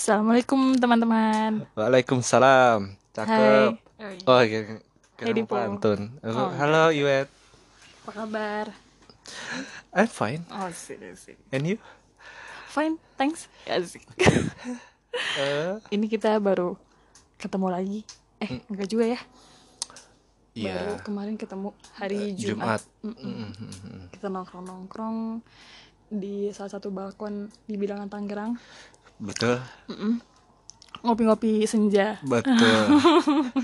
Assalamualaikum teman-teman. Waalaikumsalam. Cakep. Hai. Oh, kira mau Dipo. pantun. Oh, Halo, Iwet. Apa kabar? I'm fine. Oh, sih, sih. And you? Fine, thanks. Asik. Eh, Ini kita baru ketemu lagi. Eh, enggak juga ya. Iya. Baru kemarin ketemu hari Jumat. Jumat. Mm-mm. Mm-mm. Kita nongkrong-nongkrong di salah satu balkon di bilangan Tangerang. Betul. Mm-mm. Ngopi-ngopi senja. Betul.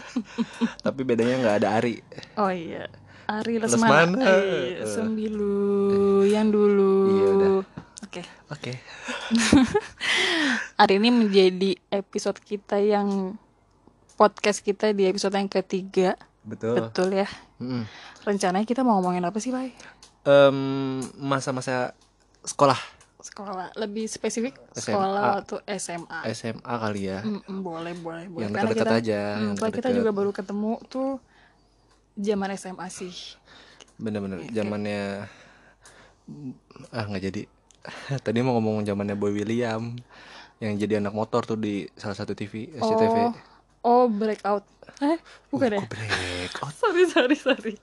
Tapi bedanya nggak ada Ari. Oh iya. Ari Lesmana. Lesmana. Eh, sembilu yang dulu. Iya, udah. Oke. Oke. Hari ini menjadi episode kita yang podcast kita di episode yang ketiga. Betul. Betul ya. Mm-mm. Rencananya kita mau ngomongin apa sih, Bay? Em, masa-masa sekolah Sekolah. Lebih spesifik SMA. sekolah atau SMA. SMA kali ya. Mm-mm, boleh, boleh, boleh. Yang Karena kita- aja, mm, yang kita juga baru ketemu tuh zaman SMA sih. Bener-bener Iya, zamannya ah nggak jadi. Tadi mau ngomong zamannya Boy William yang jadi anak motor tuh di salah satu TV SCTV. Oh, oh breakout. Eh, bukan ya? Kok break out? Sorry, sorry, sorry.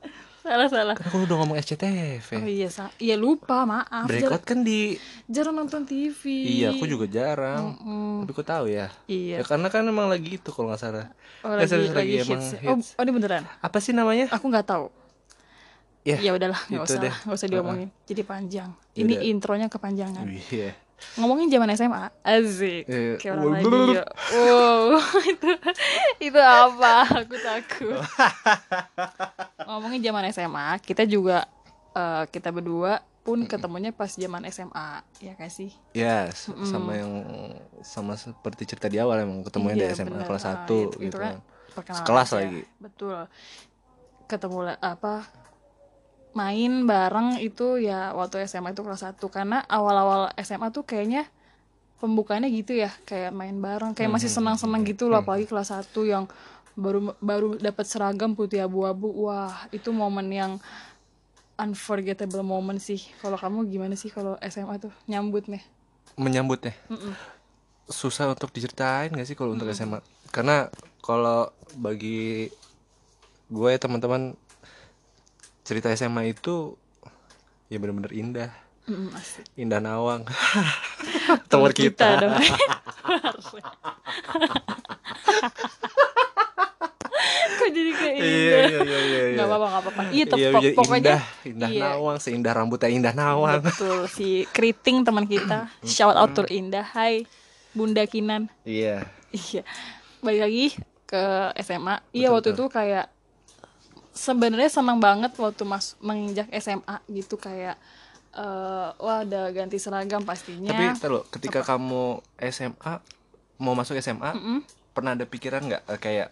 Salah, salah. Kan aku udah ngomong SCTV. Oh iya, sa iya lupa, maaf. Breakout kan di Jarang, nonton TV. Iya, aku juga jarang. Mm-mm. Tapi aku tahu ya. Iya. Ya karena kan emang lagi itu kalau nggak salah. Oh, Ya, lagi, serius, lagi, emang hits. Oh, hits. oh, ini beneran. Apa sih namanya? Aku nggak tahu. Ya, Ya udahlah, nggak usah, nggak usah diomongin. Jadi panjang. Ya Ini udah. intronya kepanjangan. Iya. Ngomongin zaman SMA, asik. Eh, Kayak orang lagi ya. Wow, itu itu apa? Aku takut. Ngomongin zaman SMA, kita juga eh, kita berdua pun ketemunya pas zaman SMA, ya kan sih? Ya, s- sama yang sama seperti cerita di awal emang ketemunya di Iya, SMA bener. kelas Ah, 1 itu- itu gitu kan Sekelas aja. lagi. Betul. Ketemu apa main bareng itu ya waktu SMA itu kelas 1 karena awal-awal SMA tuh kayaknya pembukaannya gitu ya, kayak main bareng, kayak masih Hmm, senang-senang gitu loh apalagi kelas 1 yang baru baru dapat seragam putih abu-abu. Wah, itu momen yang unforgettable moment sih. Kalau kamu gimana sih kalau SMA tuh nyambutnya? Menyambutnya. Mm-mm. Susah untuk diceritain gak sih kalau untuk SMA? Karena kalau bagi gue teman-teman cerita SMA itu ya bener-bener indah. Asik. Indah Nawang. Teman kita. dong. Kok jadi kayak Iya, indah? iya, iya, iya, iya. Gak apa-apa, gak apa-apa. Iya, Iya, pok- jadi pokoknya indah, indah iya. Nawang, seindah rambutnya indah Nawang. Betul, si Kriting teman kita. Shout out to Indah. Hai, Bunda Kinan. Iya. Iya. Balik lagi ke SMA. Iya, waktu itu kayak sebenarnya senang banget waktu mas menginjak SMA gitu kayak eh wah ada ganti seragam pastinya. Tapi lo, ketika kamu SMA mau masuk SMA, Mm-mm. pernah ada pikiran nggak eh, kayak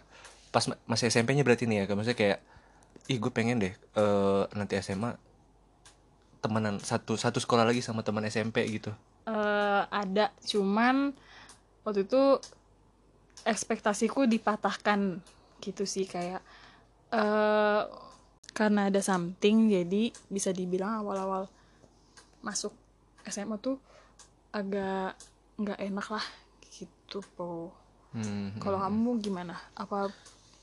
pas ma- masih SMP-nya berarti nih ya, maksudnya kayak ih gue pengen deh eh, nanti SMA temenan satu satu sekolah lagi sama teman SMP gitu. eh ada cuman waktu itu ekspektasiku dipatahkan gitu sih kayak eh karena ada something jadi bisa dibilang awal-awal masuk SMA tuh agak nggak enak lah gitu po. Hmm, kalau kamu gimana? Apa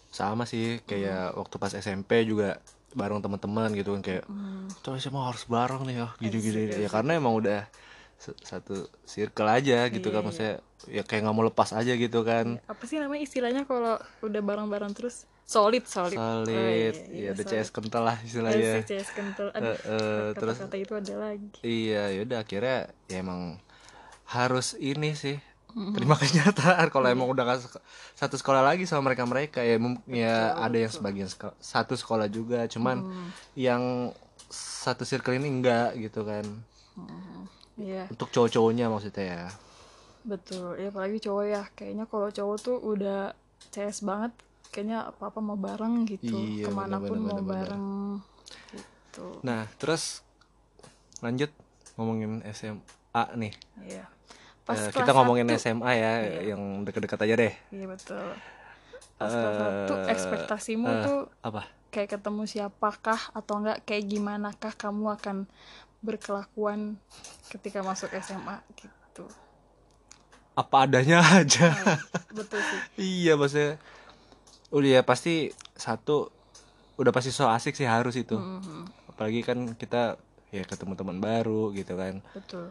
sama sih kayak waktu pas SMP juga bareng teman-teman gitu kan kayak hmm, tuh SMA harus bareng nih ya gini-gini ya karena emang udah satu circle aja gitu Iya, kan maksudnya ya kayak nggak mau lepas aja gitu kan. Apa sih namanya istilahnya kalau udah bareng-bareng terus solid solid Oh, solid iya, ya ada solid. CS kental lah Iya istilahnya sih, CS kental. Aduh, Eh, eh, terus kata-kata itu ada lagi. iya yaudah akhirnya ya emang harus ini sih terima kenyataan kalau emang udah satu sekolah lagi sama mereka mereka ya mum- ya ada yang sebagian seko- satu sekolah juga cuman yang satu circle ini enggak gitu kan Iya, untuk cowok-cowoknya maksudnya ya betul. Ya apalagi cowok ya. Kayaknya kalau cowok tuh udah CS banget. Kayaknya apa-apa mau bareng gitu. Iya, Ke mana pun bener, mau bener, bener. bareng. Gitu. nah terus lanjut ngomongin SMA nih Iya. Eh, kelas kita ngomongin satu- SMA ya yang deket-deket aja deh Iya betul. Pas kelas satu ekspektasimu eh, tuh apa kayak ketemu siapakah atau enggak kayak gimana kah kamu akan berkelakuan ketika masuk SMA gitu. apa adanya aja betul sih iya maksudnya udah ya pasti satu udah pasti so asik sih harus itu. Mhm, apalagi kan kita ya ketemu teman baru gitu kan. Betul.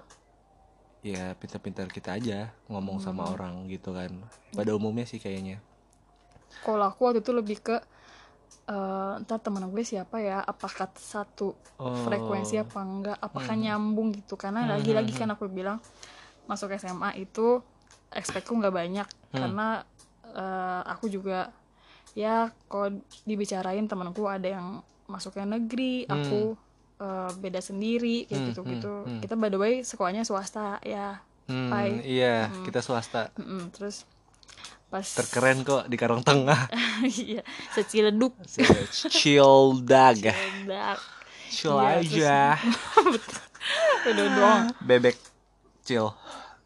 Ya pintar-pintar kita aja ngomong sama orang gitu kan. Pada umumnya sih kayaknya. Kalau aku waktu itu lebih ke eh ntar teman gue siapa ya? Apakah satu Oh. frekuensi apa enggak? Apakah nyambung gitu? Karena lagi-lagi kan aku bilang masuk SMA itu expectku nggak banyak. Karena eh, aku juga ya kalau dibicarain temanku ada yang masuknya negeri aku eh, beda sendiri kayak gitu gitu kita by the way sekolahnya swasta ya. Hmm, Pai. iya kita swasta. Mm-mm, terus pas terkeren kok di Karang Tengah. Iya seciledug chill dag Udah, chill Iya, aja. udah dong bebek chill.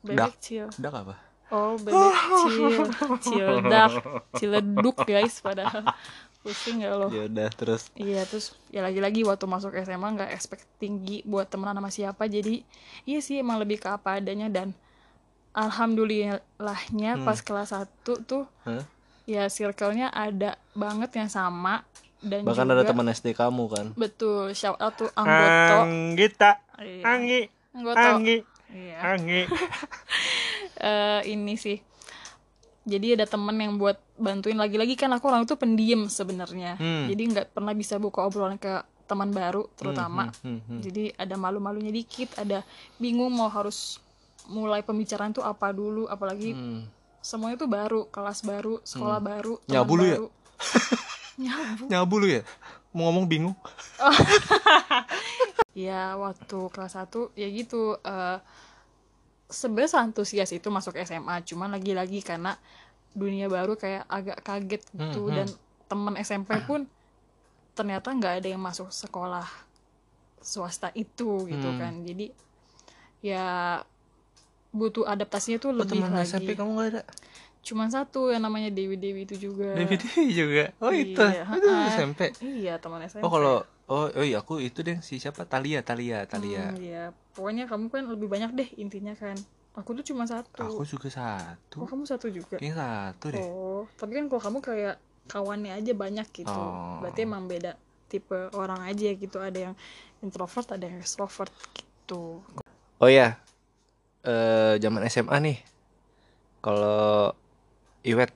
Bebek dak. chill. Dak apa oh bebek chill. Cildak ciledug guys padahal. Pusing ya lo. Ya udah terus? Iya terus ya lagi-lagi waktu masuk SMA nggak expect tinggi buat temenan sama siapa jadi iya sih emang lebih ke apa adanya dan alhamdulillahnya pas kelas 1 tuh Hah? ya circle-nya ada banget yang sama dan bahkan juga ada teman SD kamu kan? Betul shout out tuh Anggoto Anggita. Iya. Anggi. Anggoto iya. Anggi eh ini sih jadi ada temen yang buat bantuin lagi-lagi kan aku orang itu pendiam sebenarnya Hmm. jadi nggak pernah bisa buka obrolan ke teman baru terutama hmm, hmm. jadi ada malu-malunya dikit ada bingung mau harus mulai pembicaraan tuh apa dulu apalagi Hmm. semuanya tuh baru kelas baru sekolah baru teman Nyabu lu ya? baru. nyabu nyabu lu ya mau ngomong bingung ya waktu kelas 1 ya gitu eh sebenarnya antusias itu masuk SMA cuman lagi-lagi karena dunia baru kayak agak kaget gitu Hmm, dan temen SMP pun ternyata nggak ada yang masuk sekolah swasta itu gitu Hmm. kan. Jadi ya butuh adaptasinya tuh oh, lebih teman lagi. SMP kamu gak ada? Cuman satu yang namanya Dewi Dewi itu juga. DVD juga? Oh itu. Iya, itu. SMP iya teman SMP oh kalau oh oh iya aku itu deh si siapa Talia Talia Talia Hmm, iya pokoknya kamu kan lebih banyak deh intinya kan aku tuh cuma satu aku juga satu Oh kamu satu juga? kayaknya satu deh Oh, tapi kan kalau kamu kayak kawannya aja banyak gitu. Oh. Berarti emang beda tipe orang aja gitu. Ada yang introvert, ada yang extrovert gitu. oh ya eh zaman SMA nih kalau Iwet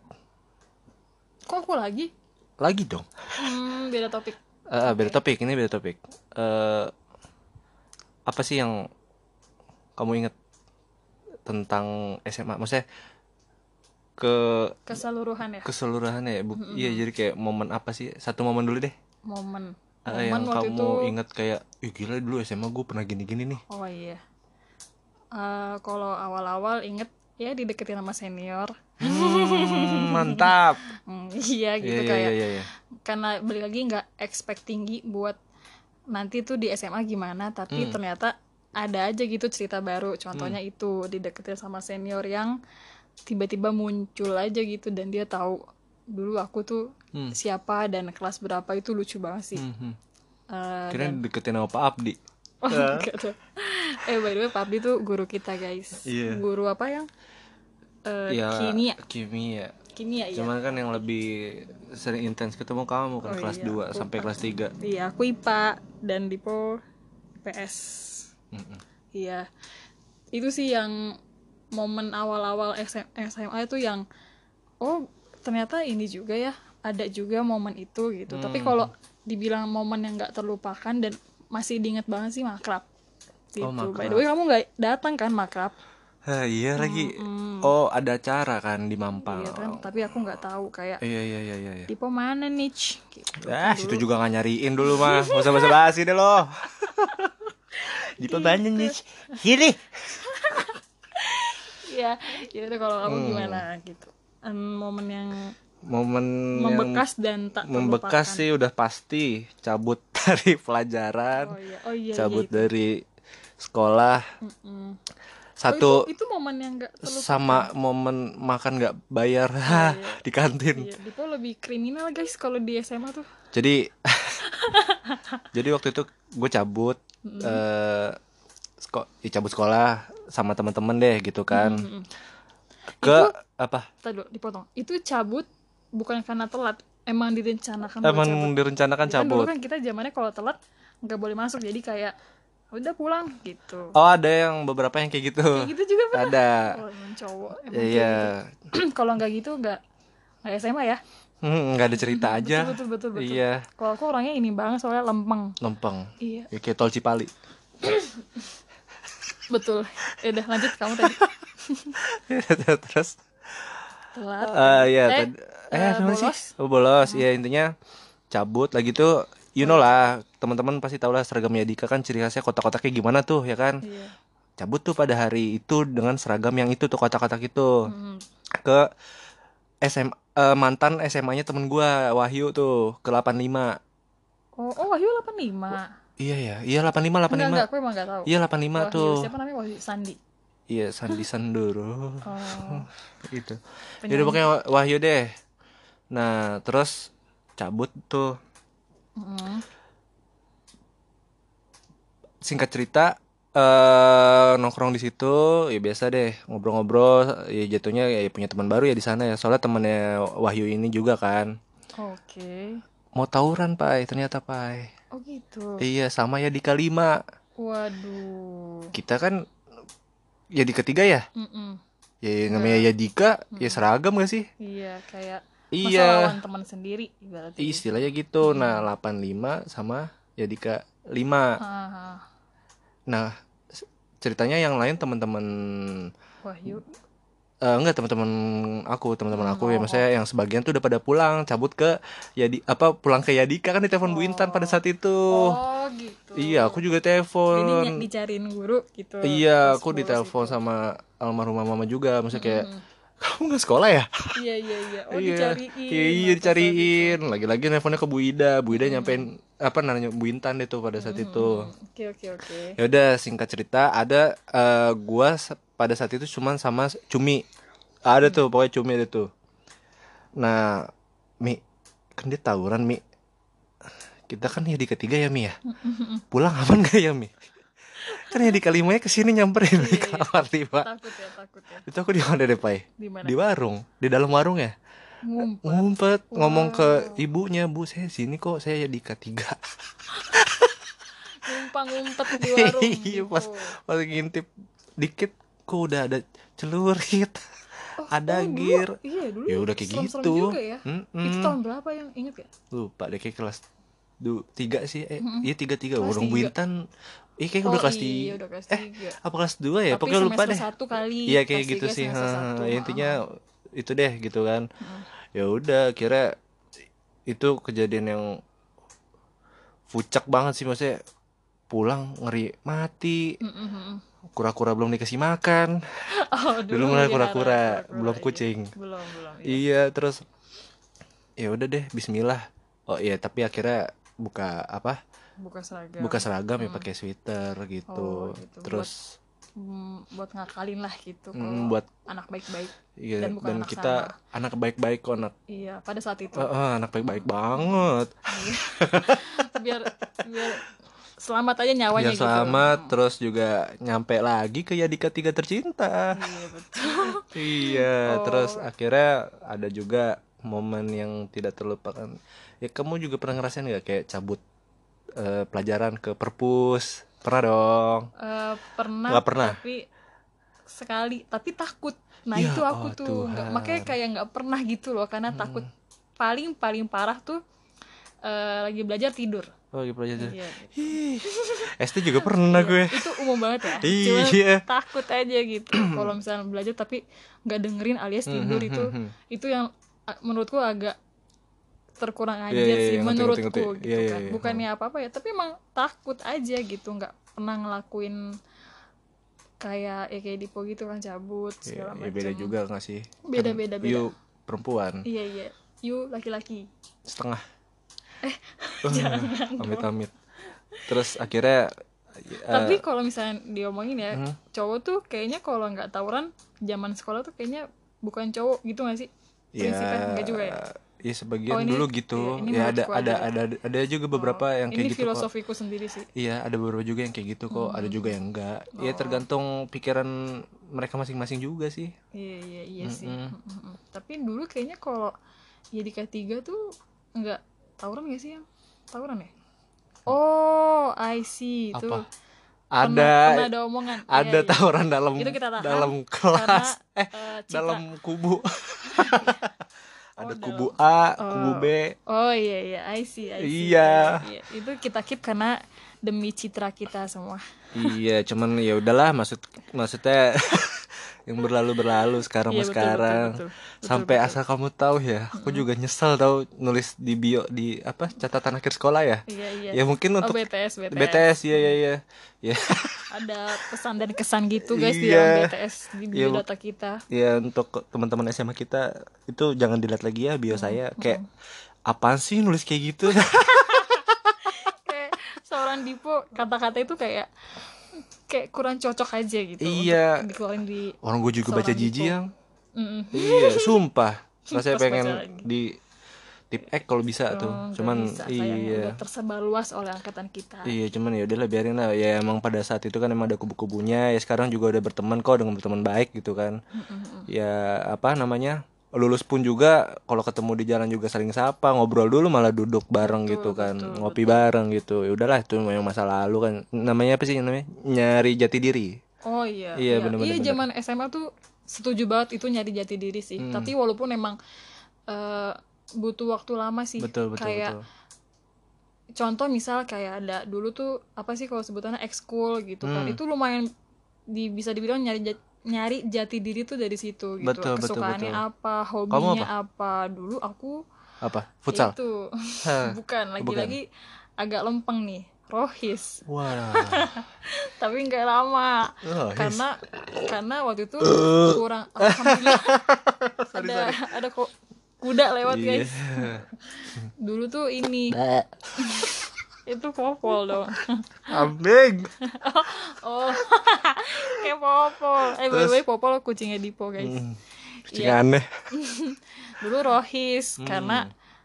Kok aku lagi? lagi dong Hmm, beda topik. Eh, beda topik ini beda topik eh apa sih yang kamu ingat tentang SMA maksudnya ke Keseluruhan ya, keseluruhannya ya Bu- iya jadi kayak momen apa sih satu momen dulu deh momen. Eh, Momen yang waktu kamu itu. ingat kayak ih gila dulu SMA gue pernah gini-gini nih Oh iya. Eh, kalau awal-awal inget ya dideketin sama senior. Hmm, mantap Hmm, iya gitu Iya, iya, kayak. iya, iya. karena balik lagi nggak expect tinggi buat nanti tuh di SMA gimana tapi Hmm. ternyata ada aja gitu cerita baru contohnya itu dideketin sama senior yang tiba-tiba muncul aja gitu dan dia tahu dulu aku tuh Hmm. siapa dan kelas berapa itu lucu banget sih Hmm, hmm. Eh, kira deketin sama Pak Abdi oh, tuh. eh by the way Pak Abdi tuh guru kita guys Iya. guru apa yang Eh, ya kimia kimia kimia ya cuman kan yang lebih sering intens ketemu kamu kan Oh, kelas iya, 2 aku sampai kelas 3 iya aku IPA dan Dipo PS Mm-mm. Iya, itu sih yang momen awal-awal SM SMA itu yang oh ternyata ini juga ya ada juga momen itu gitu. Tapi Hmm. kalau dibilang momen yang nggak terlupakan dan masih diinget banget sih makrab. Gitu. Oh, By makrab. the way kamu nggak datang kan makrab? Hah, iya lagi Mm-mm. oh ada acara kan di Mampang Iya kan, tapi aku nggak tahu kayak iya iya iya iya iya. di mana nih? Gitu. Ah, situ juga gak nyariin dulu mah. Gak usah basa-basi deh lo. Di mana nih? Sini. Iya, ya udah kalau kamu Hmm. gimana gitu. Em, momen yang Momen membekas dan tak yang membekas terlupakan. sih udah pasti cabut dari pelajaran, Oh iya, oh iya. cabut iya, itu. dari sekolah. Mm. Satu Oh, itu, itu momen yang gak sama momen makan nggak bayar iya. di kantin. Iya, Dipo lebih kriminal guys kalau di SMA tuh. Jadi jadi waktu itu gue cabut eh sko- ya cabut sekolah sama teman-teman deh gitu kan. Mm-mm. ke apa tadi dipotong itu cabut bukan karena telat emang direncanakan emang cabut. direncanakan kan dulu cabut kan kita zamannya kalau telat nggak boleh masuk jadi kayak udah pulang gitu. Oh ada yang beberapa yang kayak gitu. Kayak gitu juga pernah ada. Kalau emang cowok emang iya kayak gitu. kalau nggak gitu nggak nggak SMA ya? Hmm, nggak ada cerita aja. betul betul betul, betul. iya. Kalau aku orangnya ini banget soalnya lempeng. Lempeng. Iya. Ya, kayak tol Cipali. Betul. Ya udah lanjut kamu tadi. Terus? Telat. Eh ya Eh, eh, eh, gimana sih? bolos. oh, bolos. Ya intinya cabut. Lagi tuh you know lah teman-teman pasti tahu lah seragam Yadika kan ciri khasnya kotak-kotaknya gimana tuh ya kan? Iya. Cabut tuh pada hari itu dengan seragam yang itu tuh kotak-kotak itu. Mm. ke SM eh, mantan SMA-nya temen gua Wahyu tuh ke 85 oh oh Wahyu 85 iya ya iya 85 enggak 85 enggak aku emang enggak tahu. Iya 85 Wahyu tuh. siapa namanya? Wahyu Sandi. Iya Sandi Sandoro. Oh. Gitu. Jadi pokoknya Wah- Wahyu deh. Nah terus cabut tuh Mm. singkat cerita eh nongkrong di situ ya biasa deh ngobrol-ngobrol ya jatuhnya ya punya teman baru ya di sana ya. Soalnya temannya Wahyu ini juga kan. Oke. Mau tawuran pai ternyata pai. Oh gitu? Iya sama ya di kelima waduh. Kita kan ya di ketiga ya? Mm-mm. ya namanya Yadika ya seragam gak sih? Iya kayak iya. lawan teman sendiri ibaratnya istilahnya gitu. Nah 85 sama Yadika 5 Ah, ah. nah s- ceritanya yang lain teman-teman Wahyu. Eh, enggak teman-teman aku teman-teman aku ya. Oh, maksudnya yang sebagian tuh udah pada pulang cabut ke Yadi apa pulang ke Yadika kan ditelepon Bu Intan pada saat itu. Oh gitu. Iya aku juga jadi telepon. dicariin guru gitu iya aku ditelepon gitu. sama almarhumah mama juga. Maksudnya kayak Mm. Kamu nggak sekolah ya? Iya iya iya. Oh iya. dicariin iya, iya dicariin. Lagi-lagi nelfonnya ke Bu Ida. Bu Ida nyampein apa nanya Bu Intan deh tuh pada saat itu. oke oke oke. Ya udah singkat cerita ada eh, gua pada saat itu cuman sama Cumi. Ada tuh pokoknya Cumi ada tuh. Nah Mi kan dia tawuran Mi. Kita kan ya di ketiga ya Mi ya? Pulang aman gak ya Mi kan ya di kalimanya ke sini nyamperin di Iya, iya. kamar tiba takut ya takut ya. Itu aku di mana deh Pai? Di mana? Di warung. Di dalam warung ya? Ngumpet. Ngumpet. Ngomong ke ibunya bu saya sini kok saya di ketiga numpang ngumpet di warung Iya, gitu. pas- pas ngintip dikit kok udah ada celurit Oh, ada oh, dulu- gear. iya dulu ya udah kayak gitu. juga ya. Mm-mm. itu tahun berapa yang inget gak lupa deh kayak kelas du tiga sih eh iya tiga tiga. Tiga. Buintan Ih kayak oh udah kelas iya tiga. udah kelas eh apa kelas dua ya? Tapi pokoknya lupa deh. satu kali. Iya kayak kelas gitu sih. ha, intinya itu deh gitu kan. Mm. ya udah kira itu kejadian yang fucek banget sih maksudnya pulang ngeri mati. Kura-kura belum dikasih makan. Oh dulu mulai kura-kura kura-kura, belum iya. kucing. Belum belum iya. iya terus ya udah deh Bismillah. Oh iya tapi akhirnya buka apa? Buka seragam. Buka seragam ya Hmm. pakai sweater gitu. Oh, gitu. terus Hmm, buat ngakalin lah gitu mm, kalau buat anak baik-baik iya dan bukan dan anak kita anak baik-baik kok anak iya pada saat itu. Eh, eh, anak baik-baik banget. Iya. biar biar selamat aja nyawanya ya gitu. selamat terus juga nyampe lagi ke Yadika tiga tercinta. Iya betul. Iya Oh. terus akhirnya ada juga momen yang tidak terlupakan ya kamu juga pernah ngerasain nggak kayak cabut eh, pelajaran ke perpus pernah dong Eh, pernah Nggak pernah? tapi sekali tapi takut nah Ya, itu aku oh tuh nggak. Hmm. makanya kayak nggak pernah gitu loh karena takut paling paling parah tuh eh, lagi belajar tidur oh lagi pelajaran Iya. Ih, ST juga pernah gue itu umum banget ya Iya. Cuma takut aja gitu kalau misalnya belajar tapi nggak dengerin alias tidur Hmm, itu hmm, hmm. itu yang menurutku agak terkurang Iya, iya, sih iya, ngerti, menurutku ngerti, ngerti. gitu Iya, iya, kan. iya. bukannya apa apa ya tapi emang takut aja gitu nggak pernah ngelakuin kayak ya kayak Dipo gitu kan cabut ya, segala ya macam beda juga nggak sih? Beda, Kan beda, beda. you perempuan. Iya iya. You laki-laki. Setengah. Eh amit amit. Terus akhirnya eh, tapi kalau misalnya diomongin ya Hmm. cowok tuh kayaknya kalau nggak tawuran zaman sekolah tuh kayaknya bukan cowok gitu gak sih prinsipnya enggak juga ya? Ya sebagian Oh, ini- dulu gitu. iya, ya ada ada ada ada juga beberapa yang kayak ini gitu kok. filosofiku sendiri sih. Iya ada beberapa juga yang kayak gitu kok ada juga yang enggak. Ya Oh. tergantung pikiran mereka masing-masing juga sih. Iya iya iya sih. Mm-mm. Mm-mm. tapi dulu kayaknya kalau ya di K3 tuh nggak tawuran gak sih yang? Tawuran ya? Oh I see. Itu apa? pernah, ada pernah ada omongan Iya, ada iya. tawuran dalam Itu kita tahan dalam karena kelas eh eh, citra- dalam kubu ada dalam- kubu A kubu Oh. B oh iya iya I see, I see. Iya. Iya, itu kita keep karena demi citra kita semua iya cuman ya udahlah maksud maksudnya yang berlalu berlalu sekarang Iya, betul, sekarang. betul, betul. Betul, sampai betul. asal kamu tahu ya aku juga nyesel tahu nulis di bio di apa catatan akhir sekolah ya. Iya iya. Ya mungkin oh untuk BTS BTS, BTS ya ya ya ya. Ada pesan dan kesan gitu guys di Iya. dalam BTS di Iya, Bu. biodata kita. ya untuk teman-teman SMA kita itu jangan dilihat lagi ya bio Hmm, saya. kayak apaan sih nulis kayak gitu? Kayak seorang Dipo kata-kata itu kayak kayak kurang cocok aja gitu Iya. dikeluarin di orang gue juga baca jijik Dipo. yang Mm-mm. iya sumpah. Saya pengen di tip X kalau bisa tuh. Oh, nggak cuman bisa, iya. Udah tersebar luas oleh angkatan kita. Iya cuman ya udahlah biarin lah. Ya emang pada saat itu kan emang ada kubu-kubunya. Ya sekarang juga udah berteman kok dengan berteman baik gitu kan. Ya apa namanya lulus pun juga kalau ketemu di jalan juga saling sapa ngobrol dulu malah duduk bareng gitu kan betul, ngopi bareng gitu. Ya udahlah itu yang masa lalu kan. Namanya apa sih namanya? Nyari jati diri. Oh iya Iya, bener, iya bener, zaman SMA tuh setuju banget itu nyari jati diri sih. Hmm. tapi walaupun emang eh, butuh waktu lama sih betul betul kayak betul. contoh misal kayak ada dulu tuh apa sih kalau sebutannya ekskul gitu kan. Hmm. itu lumayan di, bisa dibilang nyari jat- nyari jati diri tuh dari situ gitu. Betul, kesukaannya betul. apa hobinya apa? apa? dulu aku apa? Futsal? itu. Bukan lagi-lagi agak lempeng nih rohis. Wah tapi nggak lama. Oh, karena karena waktu itu kurang alhamdulillah. Ada ada kok kuda lewat iya. guys. Dulu tuh ini itu popol dong. Ambing. Oh. Kayak popol. Eh by the way popol kucingnya Dipo guys. Hmm, kucing Iya. aneh. Dulu rohis Hmm. karena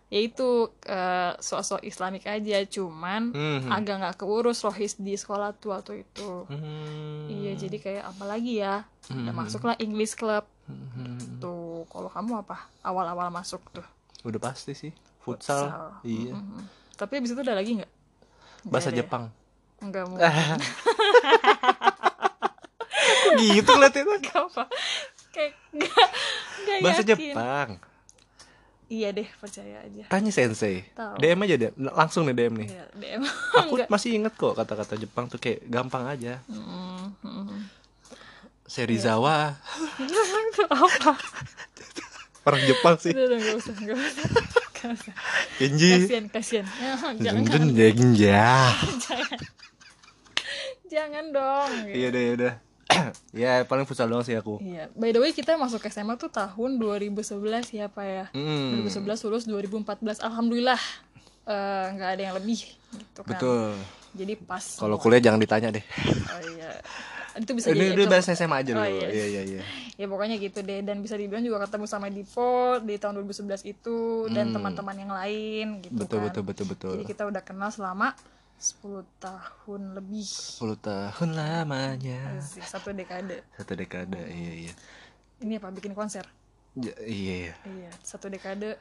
ya itu eh, sosok islamik aja cuman Hmm. agak nggak keurus rohis di sekolah tuh waktu itu. Hmm. iya jadi kayak apa lagi ya udah masuklah English Club. Hmm. tuh kalau kamu apa? Awal-awal masuk tuh. Udah pasti sih. Futsal, Futsal. iya. Mhm. tapi abis itu udah lagi nggak bahasa ya? Jepang. Nggak mau Kok gitu ngeliatin nggak apa. Kayak nggak nggak bahasa yakin. Jepang. Iya deh percaya aja. Tanya sensei. Tahu. DM aja deh langsung nih DM nih. Iya, DM aku Nggak. masih inget kok kata-kata Jepang tuh kayak gampang aja. Mm, mm. Serizawa itu apa. Orang Jepang sih. Udah udah nggak usah Nggak usah. Kenji kasian kasian. Ya, jangan Jeng jeng ya. Jangan. Jangan dong iya deh iya deh. Ya paling futsal doang sih aku. Iya, by the way kita masuk SMA tuh tahun 2011 ya Pak ya. Hmm, 2011 lulus 2014. Alhamdulillah eh, nggak ada yang lebih gitu kan. betul. Jadi pas. kalau kuliah jangan ditanya deh. Oh iya. Itu bisa ini jadi bahas SMA aja dulu Oh, iya. iya iya iya Ya pokoknya gitu deh dan bisa dibilang juga ketemu sama Dipo di tahun 2011 itu dan Hmm. teman-teman yang lain gitu betul kan. betul betul betul Jadi kita udah kenal selama 10 tahun lebih. 10 tahun lamanya Satu dekade. satu dekade iya iya Ini apa bikin konser? Ya, iya iya Iya, satu dekade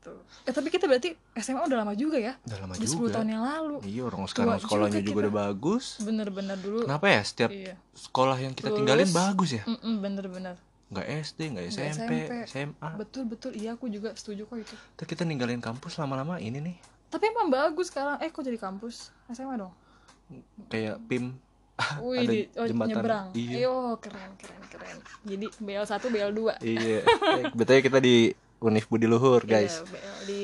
tuh. Eh tapi kita berarti SMA udah lama juga ya? udah lama Udah 10 juga tahun yang lalu. iya orang sekarang Tua sekolahnya juga juga udah bagus Bener-bener dulu. kenapa ya setiap Iya. sekolah yang kita Lulus. tinggalin bagus ya bener-bener. nggak SD nggak Nggak SMP, SMP. SMA Betul betul. Iya aku juga setuju kok itu. Ntar kita ninggalin kampus lama-lama ini nih Tapi emang bagus sekarang. Eh kok jadi kampus SMA dong? kayak PIM Wih, ada di, oh, jembatan nyebrang. iya Ayo, keren keren keren. Jadi BL1 BL2. iya Eh, betulnya kita di Unif Budi Luhur guys Iya, BL di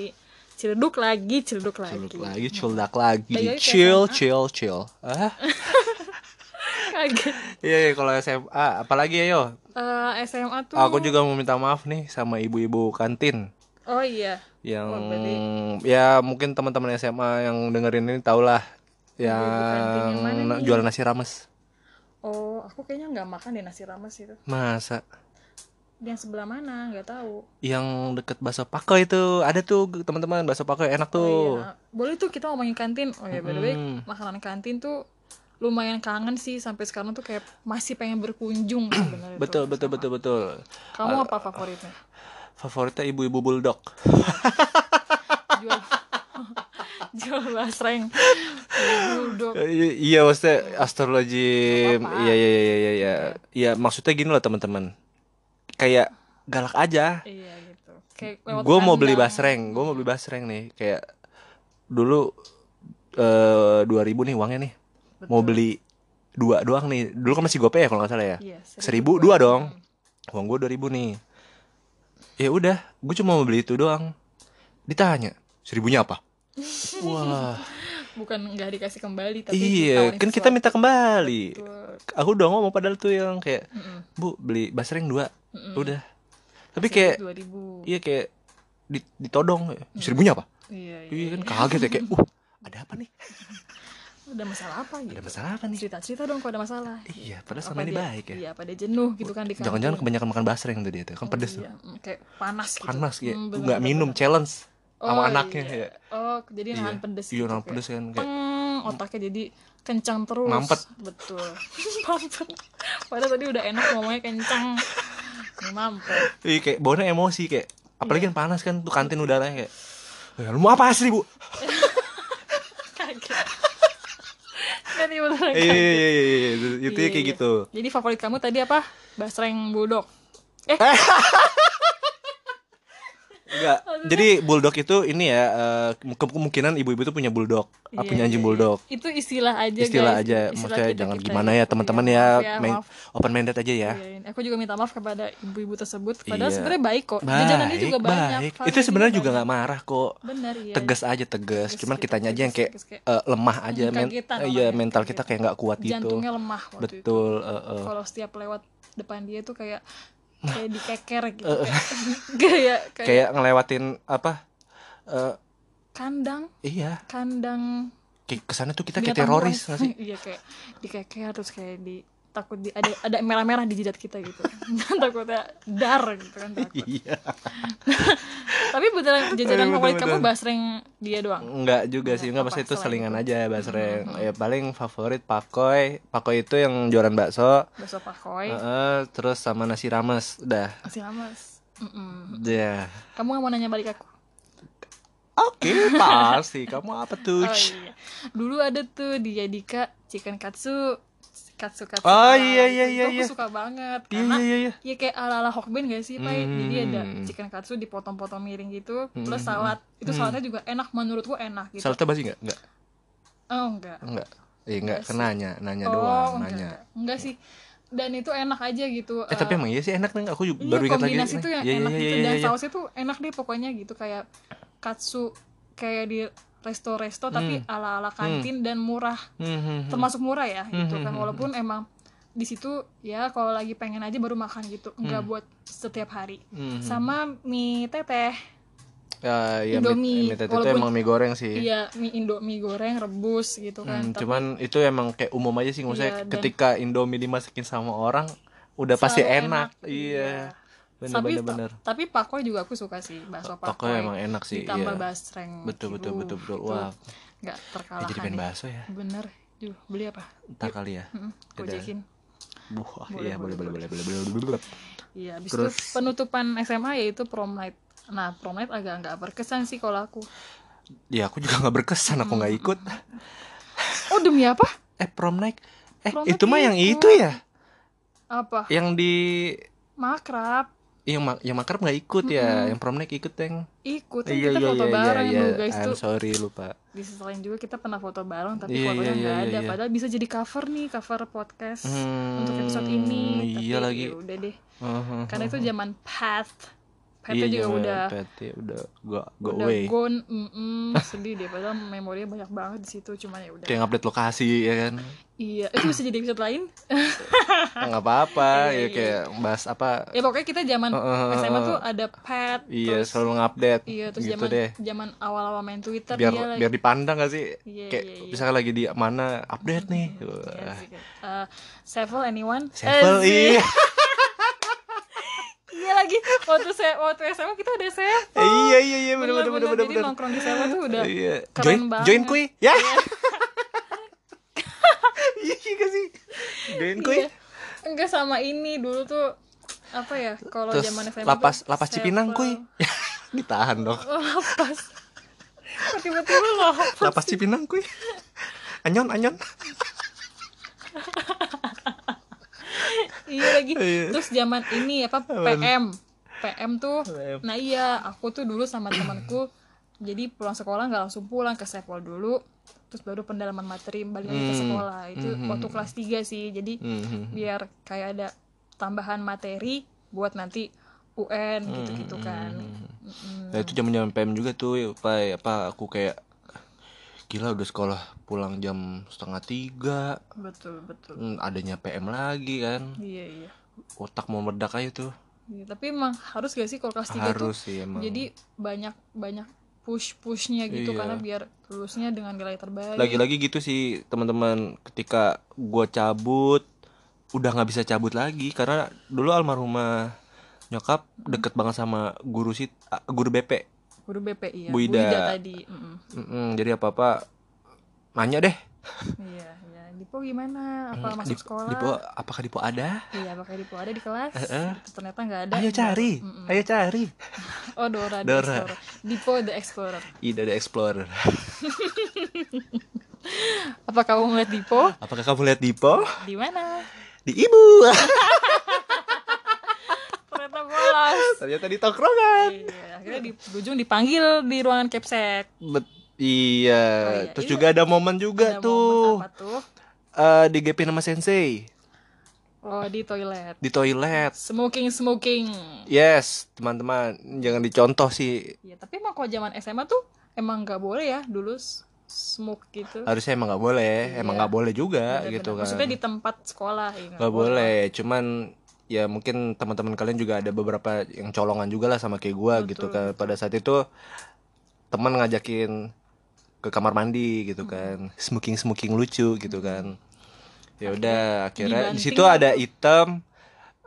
Ciledug lagi, Ciledug lagi. Cilik lagi, cildak lagi, lagi chill, chill, chill. Ah, Kaget. iya, iya kalau SMA, apalagi ya yo. Eh, SMA tuh. Aku juga mau minta maaf nih sama ibu-ibu kantin Oh iya. yang Oh, berarti- ya mungkin teman-teman SMA yang dengerin ini tau lah yang, jual nasi rames. Oh, aku kayaknya nggak makan deh nasi rames itu. Masa Yang sebelah mana? Nggak tahu. yang deket bakso pako itu ada tuh teman-teman bakso pako enak tuh. Oh, iya. Boleh tuh kita ngomongin kantin. Oh ya, by the way, Hmm. makanan kantin tuh lumayan kangen sih sampai sekarang tuh kayak masih pengen berkunjung sebenarnya betul tuh betul sama. betul betul kamu apa favoritnya favoritnya ibu-ibu bulldog jual jual basreng bulldog I- iya maksudnya astrologi Apa-apa. iya iya iya iya iya iya maksudnya gini loh teman-teman kayak galak aja. Iya gitu. Gue mau beli basreng gue mau beli basreng nih. Kayak dulu eh 2000 nih uangnya nih. Mau beli dua doang nih. Dulu kan masih gope ya kalau nggak salah ya? Iya, seribu dua dong. Uang gue dua ribu nih. Ya udah gue cuma mau beli itu doang. Ditanya seribunya apa? Wah bukan nggak dikasih kembali tapi iya kan kita minta kembali. Betul. aku udah ngomong padahal tuh yang kayak Mm-mm. bu beli basreng dua Mm-mm. udah. Tapi kayak iya kayak di- ditodong. Seribunya apa? Iya, iya. iya kan kaget ya kayak uh ada apa nih? Ada masalah apa gitu? Ada masalah apa nih? Cerita cerita dong kalau ada masalah. Iya padahal Apa selama ini dia- baik ya. iya pada jenuh gitu kan di kampung. jangan-jangan kebanyakan makan basreng tadi itu kan pedes tuh. Iya, mm, kayak panas gitu. Panas ya Hmm, nggak minum bener. challenge sama Oh, anaknya iya. ya oh jadi Iya. nahan pedes iya gitu, nahan kayak pedes kan kayak peng otaknya jadi kencang terus. Mampet. betul. Mampet. Padahal tadi udah enak ngomongnya kencang mampet Iya kayak bawanya emosi kayak apalagi kan panas kan tuh kantin udaranya kayak "Ya, lu mau apa asli bu? kaget kan iya beneran Iya iya iya iya iya. Itu Iya, kayak iya. gitu. jadi favorit kamu tadi apa? Basreng bulldog eh Enggak. Jadi bulldog itu ini ya ke- kemungkinan ibu-ibu tuh punya bulldog, ah, Iya, punya anjing iya, bulldog. iya. itu istilah aja Istilah guys. aja, Istilah maksudnya kita- jangan kita gimana ya teman-teman Iya, ya, maaf main open minded aja ya. Iya, aku juga minta maaf kepada ibu-ibu tersebut padahal Iya. sebenarnya baik kok jajanannya juga banyak baik. Itu variasinya sebenarnya juga banyak. nggak marah kok. benar iya Tegas aja tegas. Cuman gitu, kitanya aja yang kayak eh, lemah aja, men- iya mental kita kayak nggak kuat gitu. jantungnya lemah itu Betul. eh. kalau setiap lewat depan dia tuh kayak kayak dikeker gitu kayak kayak kayak Kayak ngelewatin apa? eh, kandang iya, kandang kayak ke sana tuh kita kayak teroris nggak sih? iya kayak dikeker terus kayak di takut di ada ada merah-merah di jidat kita gitu takutnya dar gitu kan takut Iya. tapi beneran jajanan favorit kamu basreng dia doang Enggak juga sih, enggak pasti itu selingan itu? aja basreng. Ya paling favorit pakoy. Pakoy itu yang jualan bakso. bakso pakoy Heeh, terus sama nasi rames. Udah. masih lamas Mm-mm. Ya. kamu nggak mau nanya balik aku Oke, pasti. Kamu apa tuh? Oh iya. Dulu ada tuh di Yadika chicken katsu katsu katsu. Oh, ala iya, itu. iya, iya, Itu iya. aku suka banget Iya, karena iya, iya. ya kayak ala ala Hokben gak sih, Pai? Jadi ada Hmm. chicken katsu dipotong-potong miring gitu, plus salad. Itu saladnya juga enak menurutku enak gitu. Saladnya basi enggak? Enggak. Oh enggak. Enggak. Iya, enggak, kan nanya, nanya oh, doang, enggak, nanya. enggak. Enggak sih. Dan itu enak aja gitu. Eh, tapi emang iya sih enak nih. Aku juga Iya, baru ingat lagi. kombinasi nih. tuh yang Iya, enak iya, gitu iya, dan iya. sausnya tuh enak deh pokoknya gitu kayak katsu kayak di resto-resto tapi ala-ala kantin dan murah Hmm, hmm, hmm. termasuk murah ya gitu Hmm, kan hmm, walaupun emang di situ ya kalau lagi pengen aja baru makan gitu nggak Hmm. buat setiap hari Hmm, hmm. sama mie teteh Ya, iya, Indomie, mie, mie teteh itu walaupun- emang mie goreng sih. iya mie indomie goreng rebus gitu kan Hmm, Tapi cuman itu emang kayak umum aja sih maksudnya Iya, ketika Indomie dimasakin sama orang udah pasti enak. enak, Iya. Bener tapi bener bener. tapi pakoy juga aku suka sih bakso Pakoy pakoy emang enak sih, ditambah iya. basreng Betul betul betul betul. Wah, nggak ya terkalahkan jadi pengen ya. bakso ya. bener Duh, beli apa Ntar kali ya. Gojekin Wah, Boleh, iya boleh boleh, boleh boleh boleh boleh. boleh. Iya, habis Terus- itu penutupan SMA yaitu prom night. Nah, prom night agak nggak berkesan sih kalau aku. Ya aku juga nggak berkesan aku nggak ikut. Oh, demi apa? Eh prom night. Eh Prom night itu mah yang itu. itu ya. Apa? Yang di Makrab. Yang mak yang makrab nggak ikut ya. Yang prom night ikut yang. Ikut kan Iya kita iya foto iya iya bareng iya. dulu guys I'm tuh. sorry lupa. Disesalin juga kita pernah foto bareng tapi Iya, fotonya iya, nggak iya, ada. iya. Padahal bisa jadi cover nih, cover podcast Hmm, untuk episode ini. iya tapi lagi. ya udah deh. Uh-huh. Karena itu zaman path. Path Iya, juga udah PT udah go go udah away. gone, mm-mm, sedih deh. Padahal memorinya banyak banget di situ. Cuman ya udah. Kayak ngupdate lokasi ya kan. Iya, itu bisa jadi episode lain. Nggak apa-apa Iya, ya iya. kayak bahas apa. ya pokoknya kita zaman Heeh, SMA tuh ada pet Iya, terus, selalu ngupdate. iya terus gitu zaman deh. zaman awal-awal main Twitter Biar dia lagi biar dipandang gak sih? Iya, kayak iya, iya. misalkan lagi di mana update nih. Iya sih, kan. Eh, Sevel anyone Sevel, Eh, iya. iya lagi waktu saya waktu SMA kita udah Eh, iya iya iya bener bener bener Bener-bener, bener jadi nongkrong di Sevel tuh udah Iya. keren Join banget. join kui ya. Iya. Gedein kuy. Iya. Enggak sama ini dulu tuh apa ya kalau zaman SMA lapas tuh lapas Cipinang kuy. Ditahan dong. Oh, lapas. Tiba-tiba lapas. Lapas Cipinang kuy. Anyon anyon. iya lagi. Iya. Terus zaman ini apa PM. PM tuh. PM. Nah iya, aku tuh dulu sama temanku jadi pulang sekolah nggak langsung pulang ke Sepol dulu. Terus baru pendalaman materi balik lagi ke Hmm. sekolah. Itu Mhm. waktu kelas 3 sih. Jadi Mhm. biar kayak ada tambahan materi buat nanti UN Hmm, gitu-gitu kan. Mm-mm. Nah itu zaman zaman PM juga tuh, apa apa aku kayak gila udah sekolah pulang jam setengah tiga, Betul, betul. Hmm, adanya PM lagi kan, Iya, iya. otak mau meledak aja tuh. Iya, tapi emang harus gak sih kalau kelas 3 tuh Harus sih emang. jadi banyak banyak push pushnya gitu Iya. karena biar lulusnya dengan nilai terbaik lagi-lagi gitu sih teman-teman ketika gua cabut udah nggak bisa cabut lagi karena dulu almarhumah nyokap deket banget sama guru ah, guru BP guru BP iya Bu Ida. tadi Mm-mm. Mm-mm, jadi apa apa nanya deh. Iya iya. Dipo gimana? Apa Mm, masuk Dip- sekolah? Dipo apakah Dipo ada? Iya pakai Dipo ada di kelas? Heeh. Gitu, ternyata nggak ada. Ayo cari Mm-mm. ayo cari. Oh Dora, the Dora. Explorer. Dipo the Explorer. Ida the Explorer. Apa kamu ngeliat Dipo apakah kamu lihat Dipo di mana? Di ibu ternyata di tongkrongan. Iya akhirnya di ujung dipanggil di ruangan capsek Bet- iya. Oh, iya. terus Iya. juga ada momen juga Ada tuh. momen apa tuh? Eh, di GP nama Sensei. Oh di toilet. Di toilet. Smoking smoking. Yes, teman-teman, jangan dicontoh sih. ya tapi emang kalau zaman SMA tuh emang nggak boleh ya dulu smoke gitu. Harusnya emang nggak boleh, emang Iya. nggak boleh juga Bener-bener. gitu kan. maksudnya di tempat sekolah ya Nggak boleh, cuman ya mungkin teman-teman kalian juga ada beberapa yang colongan juga lah sama kayak gua Betul, gitu kan. Pada saat itu teman ngajakin ke kamar mandi gitu Hmm. kan, smoking smoking lucu gitu kan. Ya udah, akhirnya di situ ada item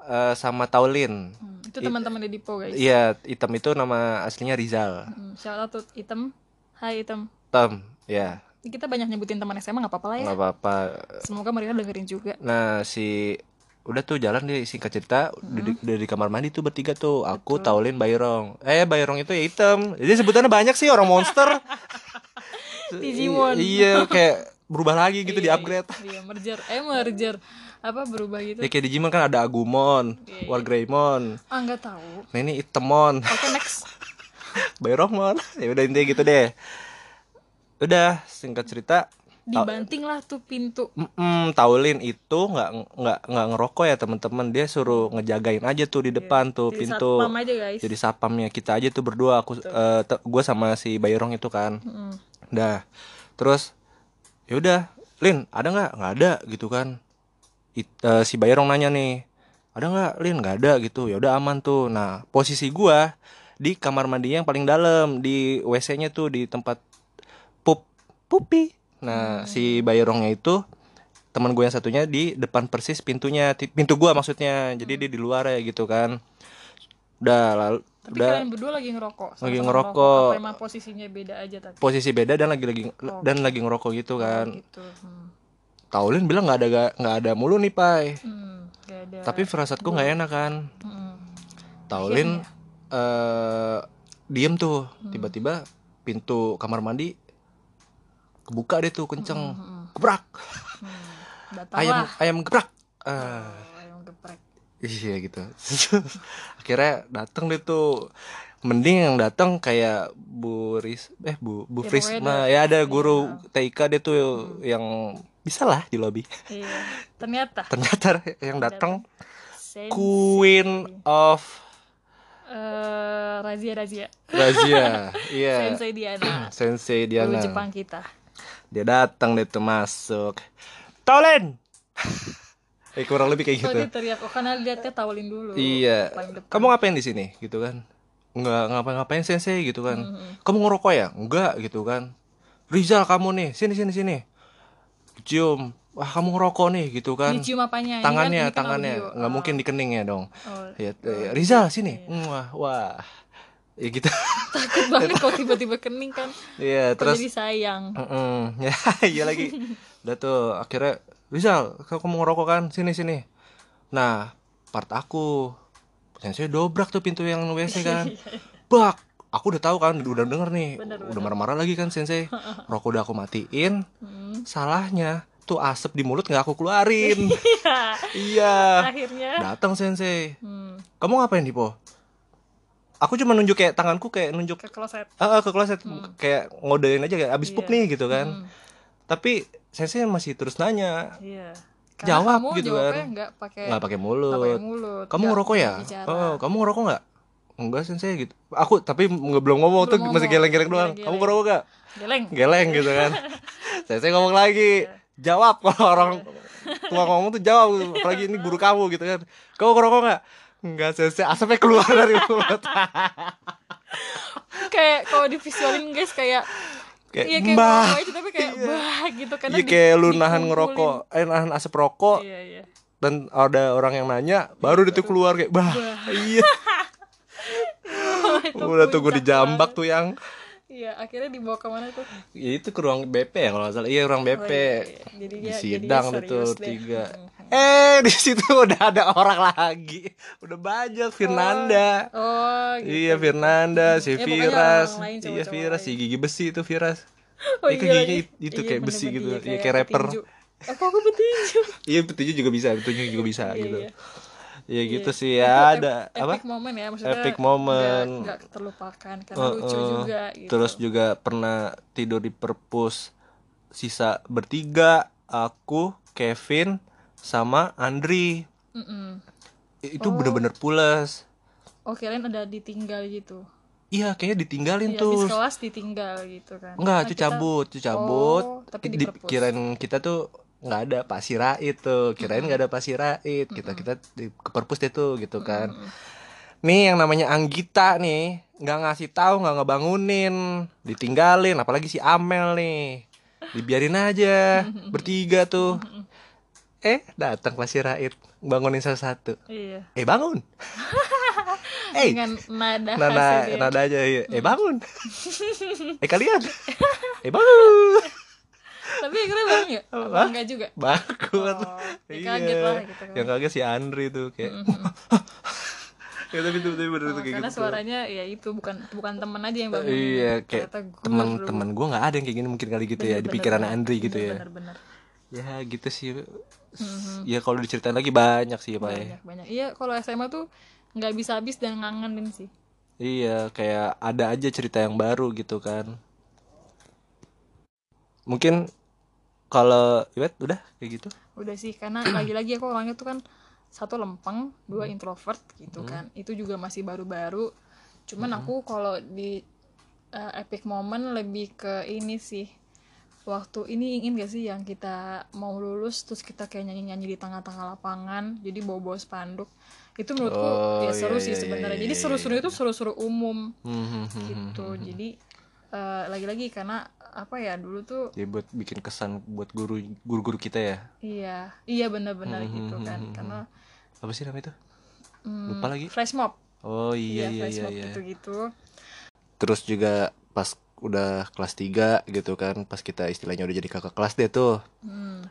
eh, sama Taulin. Hmm, itu teman-teman di Dipo guys Iya, item itu nama aslinya Rizal. hmm, shout out item hai item Tem, ya, kita banyak nyebutin teman SMA nggak apa-apa lah ya nggak apa-apa. semoga mereka dengerin juga Nah si udah tuh jalan deh singkat cerita di, di, di kamar mandi tuh bertiga tuh. Aku Taulin Bayrong. Eh Bayrong itu ya hitam. Jadi sebutannya banyak sih orang monster. Digimon. Iya kayak berubah lagi gitu di Iya, upgrade iya, iya merger. Eh merger. Apa berubah gitu? Ya kayak Digimon kan ada Agumon Iya, iya. Wargreymon. Ah nggak tahu. Nah ini Itemon. Oke next. Bayrongmon. Ya udah intinya gitu deh. Udah singkat cerita dibanting lah tuh pintu. Mm, Taulin itu nggak nggak nggak ngerokok ya teman-teman. Dia suruh ngejagain aja tuh di depan tuh Jadi pintu. satpam aja guys. Jadi sapamnya kita aja tuh berdua. Aku eh, te- gua sama si Bayrong itu kan. Mm-mm. dah. Terus ya udah Lin ada nggak? Nggak ada gitu kan. It- eh, si Bayrong nanya nih ada nggak? Lin nggak ada gitu. Ya udah aman tuh. Nah posisi gua di kamar mandi yang paling dalam di WC-nya tuh di tempat pup pupi nah si Bayrongnya itu teman gue yang satunya di depan persis pintunya pintu gua maksudnya. Jadi dia di luar ya gitu kan. Udah lalu tapi udah kalian berdua lagi ngerokok Lagi sama-sama ngerokok. apa emang posisinya beda aja tapi? Posisi beda dan lagi lagi Oh. dan lagi ngerokok gitu kan. gitu. Hmm. Taulin bilang nggak ada ga- nggak ada mulu nih pai. Hmm, nggak ada. Tapi firasatku nggak enak kan. Hmm. Taulin eh diem tuh. Hmm. tiba-tiba pintu kamar mandi kebuka deh tuh kenceng. Hmm. gebrak. Hmm. Datang ayam lah ayam gebrak. Oh, ayam geprek. Iya gitu. Akhirnya dateng deh tuh. Mending yang datang kayak Bu Ris eh Bu Bu Ya, ya ada guru TIK dia tuh yang bisa lah di lobby. Iya. Ternyata. Ternyata yang datang. Queen of Eh, razia razia. Razia. Iya. Sensei Diana. Sensei guru Diana Jepang kita dia datang deh tuh masuk. Tolen eh kurang lebih kayak oh gitu. dia teriak oh karena lihatnya tawalin dulu. Iya. Kamu ngapain di sini? Gitu kan. Nggak ngapa-ngapain sensei? Gitu kan. Mhm. kamu ngerokok ya? Enggak gitu kan. Rizal kamu nih. Sini sini sini. Cium. Wah kamu ngerokok nih gitu kan. Dicium apanya? Ini kan- tangannya ini kan tangannya nggak Oh. mungkin di keningnya dong. Oh, ya Rizal sini. Wah wah ya gitu. Takut banget kalau tiba-tiba kening kan. Iya Kok terus jadi sayang. Ya iya lagi. Udah tuh akhirnya Rizal kamu mau ngerokok kan? Sini sini. Nah part aku sensei dobrak tuh pintu yang WC kan. Bak aku udah tahu kan udah denger nih. Bener, udah marah-marah lagi kan sensei. Rokok udah aku matiin. Hmm. salahnya tuh asap di mulut nggak aku keluarin. Iya. iya. Akhirnya. datang sensei. Hmm. kamu ngapain Dipo aku cuma nunjuk kayak tanganku kayak nunjuk Ke kloset. ah ah, ke kloset kayak ngodein aja kayak abis pup Hmm. Iya. nih gitu kan Hmm. tapi sensei masih terus nanya Iya. Jawab kamu gitu kan. nggak pakai nggak pakai nggak mulut mulut. kamu ngerokok ya bicara. oh kamu ngerokok nggak enggak sensei gitu aku tapi nggak belum ngomong tuh Belum masih ngomong. geleng-geleng doang kamu Geleng-geleng. ngerokok nggak Geleng. geleng gitu kan sensei ngomong lagi jawab kalau orang tua ngomong tuh jawab apalagi ini guru kamu gitu kan kamu ngerokok nggak Enggak sensei asapnya keluar dari mulut. Kayak kalau divisualin guys kayak kayak iya kayak mbah aja, tapi kayak bah gitu. Karena Iya di- kayak lu nahan ngerokok, eh nahan asap rokok Iya iya. dan ada orang yang nanya, baru dia tuh keluar kayak bah, iya. Itu Udah tunggu di puncak jambak banget. tuh yang Iya, akhirnya dibawa ke mana tuh? ya itu ke ruang BP ya kalau nggak salah. Iya ruang BP. Oh, iya, iya. Jadi Di dia sidang tuh serius deh. tiga. Hmm. Eh di situ udah ada orang lagi, udah banyak Firnanda. Oh, gitu. Iya Firnanda, si Ya, Firas, lain, iya Firas, si gigi besi itu Firas. Oh, Iya, kan iya giginya lagi. it- itu Iya, kayak besi gitu. iya, Iya, kayak rapper. petinju. Apa aku petinju? Iya petunjuk juga bisa, petunjuk juga bisa Iya, gitu. iya. Ya gitu sih Itu ya ep- ada apa? Epic moment ya maksudnya. Epic moment. Nggak, nggak terlupakan karena Uh, lucu uh. juga gitu. Terus juga pernah tidur di perpus sisa bertiga, aku, Kevin, sama Andri. Mm-mm. Itu Oh. bener-bener pules. Oh, kalian ada ditinggal gitu. Iya, kayaknya ditinggalin Iya, tuh. habis kelas ditinggal gitu kan. Enggak, Kan itu kita- cabut, itu cabut. Oh, tapi di Di- kirain kita tuh nggak ada Pak Sirait tuh. Kirain nggak ada Pak Sirait. Kita kita di, ke perpus deh tuh gitu kan. Nih yang namanya Anggita nih nggak ngasih tahu nggak ngebangunin ditinggalin apalagi si Amel nih. Dibiarin aja bertiga tuh. Eh datang Pak Sirait bangunin salah satu Iya. eh bangun. Eh Dengan nada nada ya. nada aja iya. eh bangun. Eh kalian. Eh bangun Tapi akhirnya bang ya? Apa enggak juga? bangun Oh, ya kaget lah gitu kan. yang kaget si Andri tuh kayak ya tapi itu tapi bener Oh, tuh kayak karena gitu suaranya ya itu bukan bukan temen aja yang bangun. iya kayak teman-teman gue nggak ada yang kayak gini mungkin kali gitu ya di Bener-bener pikiran banget. Andri gitu ya Bener-bener. ya gitu sih ya kalau diceritain lagi banyak sih pak ya Banyak banyak. Iya kalau SMA tuh nggak bisa habis dan ngangenin sih. iya kayak ada aja cerita yang baru gitu kan mungkin kalau Iwet udah kayak gitu Udah sih karena lagi-lagi aku orangnya tuh kan satu lempeng, dua introvert gitu kan. Itu juga masih baru-baru. Cuman aku kalau di uh, epic moment lebih ke ini sih. Waktu ini ingin gak sih yang kita mau lulus terus kita kayak nyanyi-nyanyi di tengah-tengah lapangan, jadi bawa-bawa spanduk. Itu menurutku Oh, ya seru iya, sih iya, sebenarnya. iya, Jadi iya, seru-seru itu seru-seru umum Hmm, hmm, hmm, hmm. gitu. Jadi eh, lagi-lagi karena apa ya dulu tuh ya buat bikin kesan buat guru guru-guru kita ya? Iya. Iya benar-benar Hmm, gitu hmm, kan. hmm, karena apa sih namanya itu? Hmm, lupa lagi. flash mob. Oh iya iya flash iya mob iya. gitu-gitu. Terus juga pas udah kelas 3 gitu kan pas kita istilahnya udah jadi kakak kelas deh tuh. Hmm.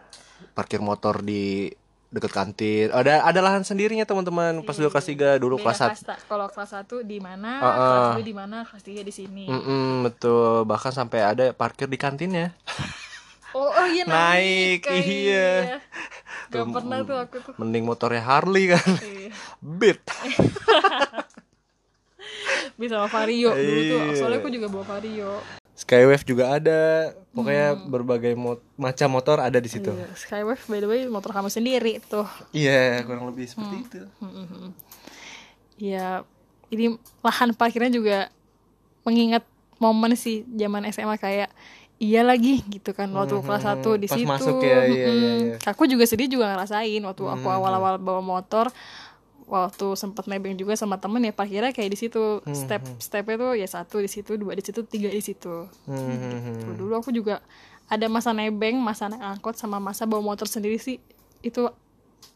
parkir motor di deket kantin. Ada ada lahan sendirinya teman-teman. Pas dulu kelas 3 dulu Beda kelas 1 kasta. kalau kelas 1 di mana Ah, kelas ah. 2 di mana kelas 3 di sini. Betul. Bahkan sampai ada parkir di kantinnya. Oh, oh iya Naik, naik, iya. gak Tuh, pernah tuh aku tuh. mending motornya Harley kan? Iya. beat bisa sama Vario. Dulu tuh Iya. soalnya aku juga bawa Vario Skywave juga ada. Pokoknya berbagai mo- macam motor ada di situ. Iya, Skywave by the way motor kamu sendiri tuh. Iya kurang lebih seperti itu. Ya ini lahan parkirnya juga mengingat momen sih zaman SMA kayak iya lagi gitu kan waktu kelas 1 di Pas situ. masuk ya, iya, iya, iya. aku juga sedih juga ngerasain waktu aku awal-awal bawa motor waktu sempat nebeng juga sama temen ya parkirnya kayak di situ. Step stepnya tuh ya satu di situ dua di situ tiga di situ. Hmm, Tuh, dulu aku juga ada masa nebeng masa naik angkot sama masa bawa motor sendiri sih. Itu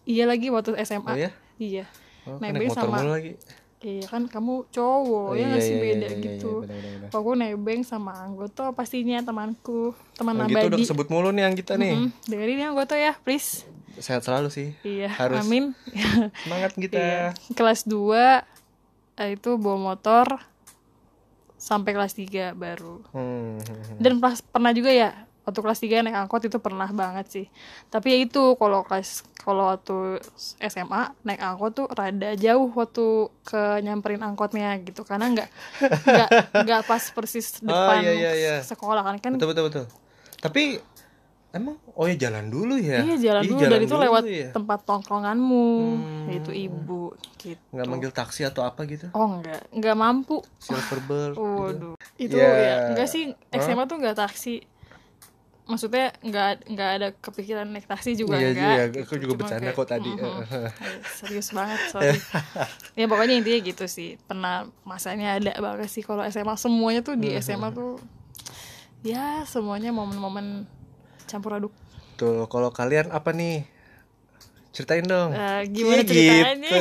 iya lagi waktu SMA Oh ya? iya. Oh, kan nebeng sama lagi. Iya kan kamu cowok ya iya, sih iya, beda iya, iya, gitu. iya, aku nebeng sama Anggoto pastinya temanku teman Yang gitu udah abadi kesebut mulu nih yang kita nih. Hmm, dengerin ya Anggoto ya please Sehat selalu sih. iya Harus. amin Semangat kita. Iya. kelas 2 eh, itu bawa motor sampai kelas 3 baru Hmm, dan pas pernah juga ya waktu kelas 3 naik angkot itu pernah banget sih tapi ya itu kalau kelas kalau waktu SMA naik angkot tuh rada jauh waktu ke nyamperin angkotnya gitu karena nggak nggak nggak pas persis Oh, depan iya, iya, iya. sekolah kan kan Betul betul betul. Tapi emang oh ya jalan dulu ya. iya jalan Ih, dulu dan itu dulu lewat ya. tempat tongkronganmu Hmm. yaitu ibu gitu Nggak manggil taksi atau apa gitu? oh enggak enggak mampu Silverbird. gitu. Waduh, itu Ya. ya enggak sih SMA tuh enggak taksi. Maksudnya enggak enggak ada kepikiran naik taksi juga Iya, enggak. iya, gitu. aku juga Cuma bercanda kayak, kok tadi. mhm. Eh, serius banget, sorry. ya pokoknya intinya gitu sih. Pernah masanya ada banget sih kalau SMA semuanya tuh di SMA tuh ya semuanya momen-momen campur aduk. Tuh, kalau kalian apa nih? Ceritain dong. Eh, gimana Iya, ceritanya? gitu.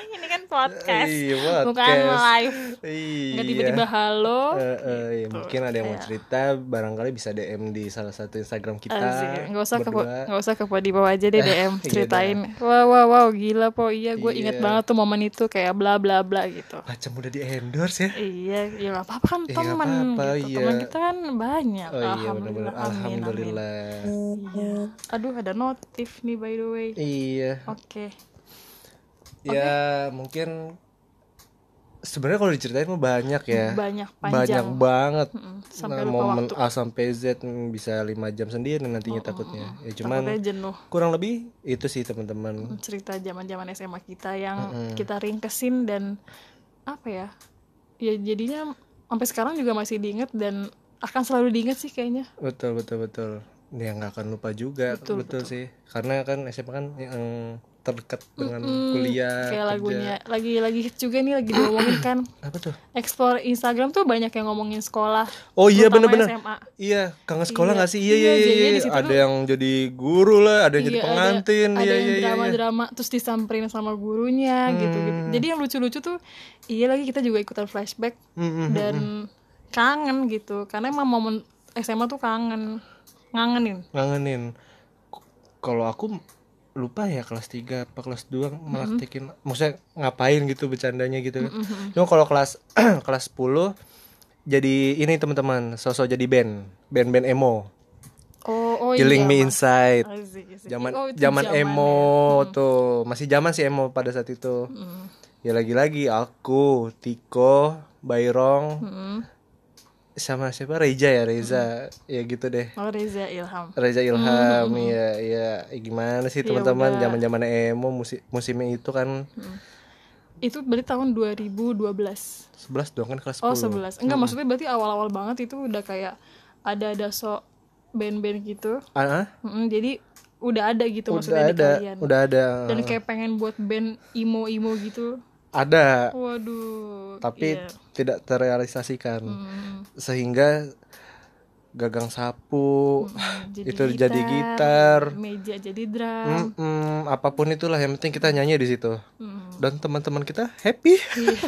Podcast, Iya, bukan podcast. live. Iya. Enggak tiba-tiba halo. Eh, iya, Gitu. mungkin ada yang mau Kayak- cerita, barangkali bisa DM di salah satu Instagram kita. Nggak usah ke nggak usah ke di bawah aja deh DM Iya ceritain wow wow wow gila po iya gue inget Iya. banget tuh momen itu kayak bla bla bla gitu Macam udah di endorse ya. iya ya nggak apa apa kan Iya, nggak teman apa-apa, gitu iya. teman kita kan banyak Oh iya alhamdulillah amin, amin. alhamdulillah. Iya. aduh ada notif nih by the way Iya. oke Ya mungkin sebenarnya kalau diceritain mah banyak ya. banyak Banyak panjang banget. Mm-mm, sampai Nah, lupa momen waktu A sampai Z mm, bisa lima jam sendiri nantinya takutnya. Ya cuman jenuh kurang lebih itu sih teman-teman. cerita zaman zaman SMA kita yang kita ringkesin dan apa ya ya jadinya sampai sekarang juga masih diinget dan akan selalu diinget sih kayaknya Betul betul betul. Ya nggak akan lupa juga betul, Betul, sih. Karena kan SMA kan yang terdekat dengan kuliah. kayak kerja. lagunya lagi lagi hit juga nih lagi diomongin kan Apa tuh? explore Instagram tuh banyak yang ngomongin sekolah Oh iya. SMA Iya, kangen sekolah Iya, nggak sih? Iya iya, iya iya. iya. Ada tuh- yang jadi guru lah, ada yang jadi Iya, ada- pengantin. ada, Iya yang iya iya. drama-drama terus disamperin sama gurunya gitu gitu Hmm. jadi yang lucu-lucu tuh iya lagi kita juga ikutan flashback Mm, mm, dan kangen gitu karena emang momen SMA tuh kangen ngangenin ngangenin kalau aku lupa ya kelas 3 apa kelas 2 melaktikin maksudnya ngapain gitu bercandanya gitu kan. Cuma kalau kelas kelas 10 jadi ini teman-teman sosok jadi band band-band emo. Oh oh Killing Me iya, Inside. Asik, asik. zaman Oh, zaman emo tuh masih zaman sih emo pada saat itu. Mm. ya lagi-lagi aku Tiko Bayrong Mm. Sama siapa? Reza ya Reza. Ya gitu deh. Oh Reza Ilham. Reza Ilham ya ya gimana sih Ya teman-teman? udah. zaman-zaman emo musim musimnya itu kan. Itu berarti tahun 2012 11 dong kan kelas 10 oh 11 enggak maksudnya berarti awal-awal banget itu udah kayak ada ada sok band-band gitu. Ah, ah, Mm, jadi udah ada gitu udah maksudnya di ada kalian. udah ada dan kayak pengen buat band imo imo gitu ada. Waduh tapi iya. tidak terrealisasikan. Hmm, sehingga gagang sapu mm, itu jadi gitar meja jadi drum. Mm-mm, apa pun itulah yang penting kita nyanyi di situ. Mm, dan teman-teman kita happy. Iya,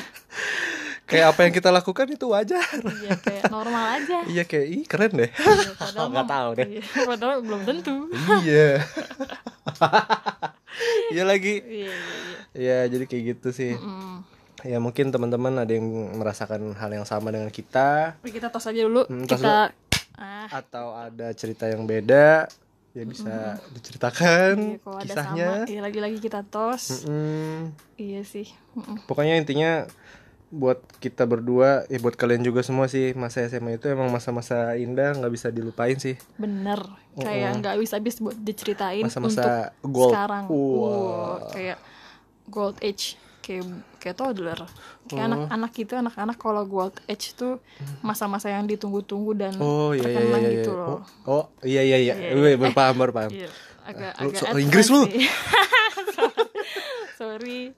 kayak apa yang kita lakukan itu wajar. Iya kayak normal aja. Iya kayak ih keren deh. Iya, padahal nggak tahu deh. iya, padahal belum tentu. Iya iya lagi. Iya iya iya. Ya jadi kayak gitu sih. Mm. ya mungkin teman-teman ada yang merasakan hal yang sama dengan kita. Kita tos aja dulu. Hmm, tos kita ah. Atau ada cerita yang beda ya bisa diceritakan iya, kalau ada kisahnya. sama iya lagi-lagi kita tos. Mm, iya sih. Mm-mm. pokoknya intinya buat kita berdua ya buat kalian juga semua sih masa SMA itu emang masa-masa indah nggak bisa dilupain sih. Bener kayak nggak habis habis buat diceritain Masa-masa untuk gold. sekarang. Wah. Wow, kayak gold age kayak kayak toddler. Kayak anak-anak gitu anak-anak kalau gold age tuh masa-masa yang ditunggu-tunggu dan oh iya iya iya, terkenang iya. gitu Oh, loh. Oh iya iya iya. Iya, Wih, baru paham baru paham Iya, agak Lu agak so- Inggris lu? sorry.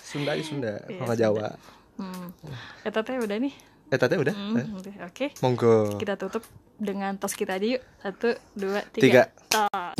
Sunda aja Sunda Iya, kalau nggak Jawa Hmm. Eta teh udah nih. Eta teh udah. Hmm, Oke. Okay. Monggo. Kita tutup dengan tos kita aja yuk. Satu, dua, tiga. Tiga. Tos.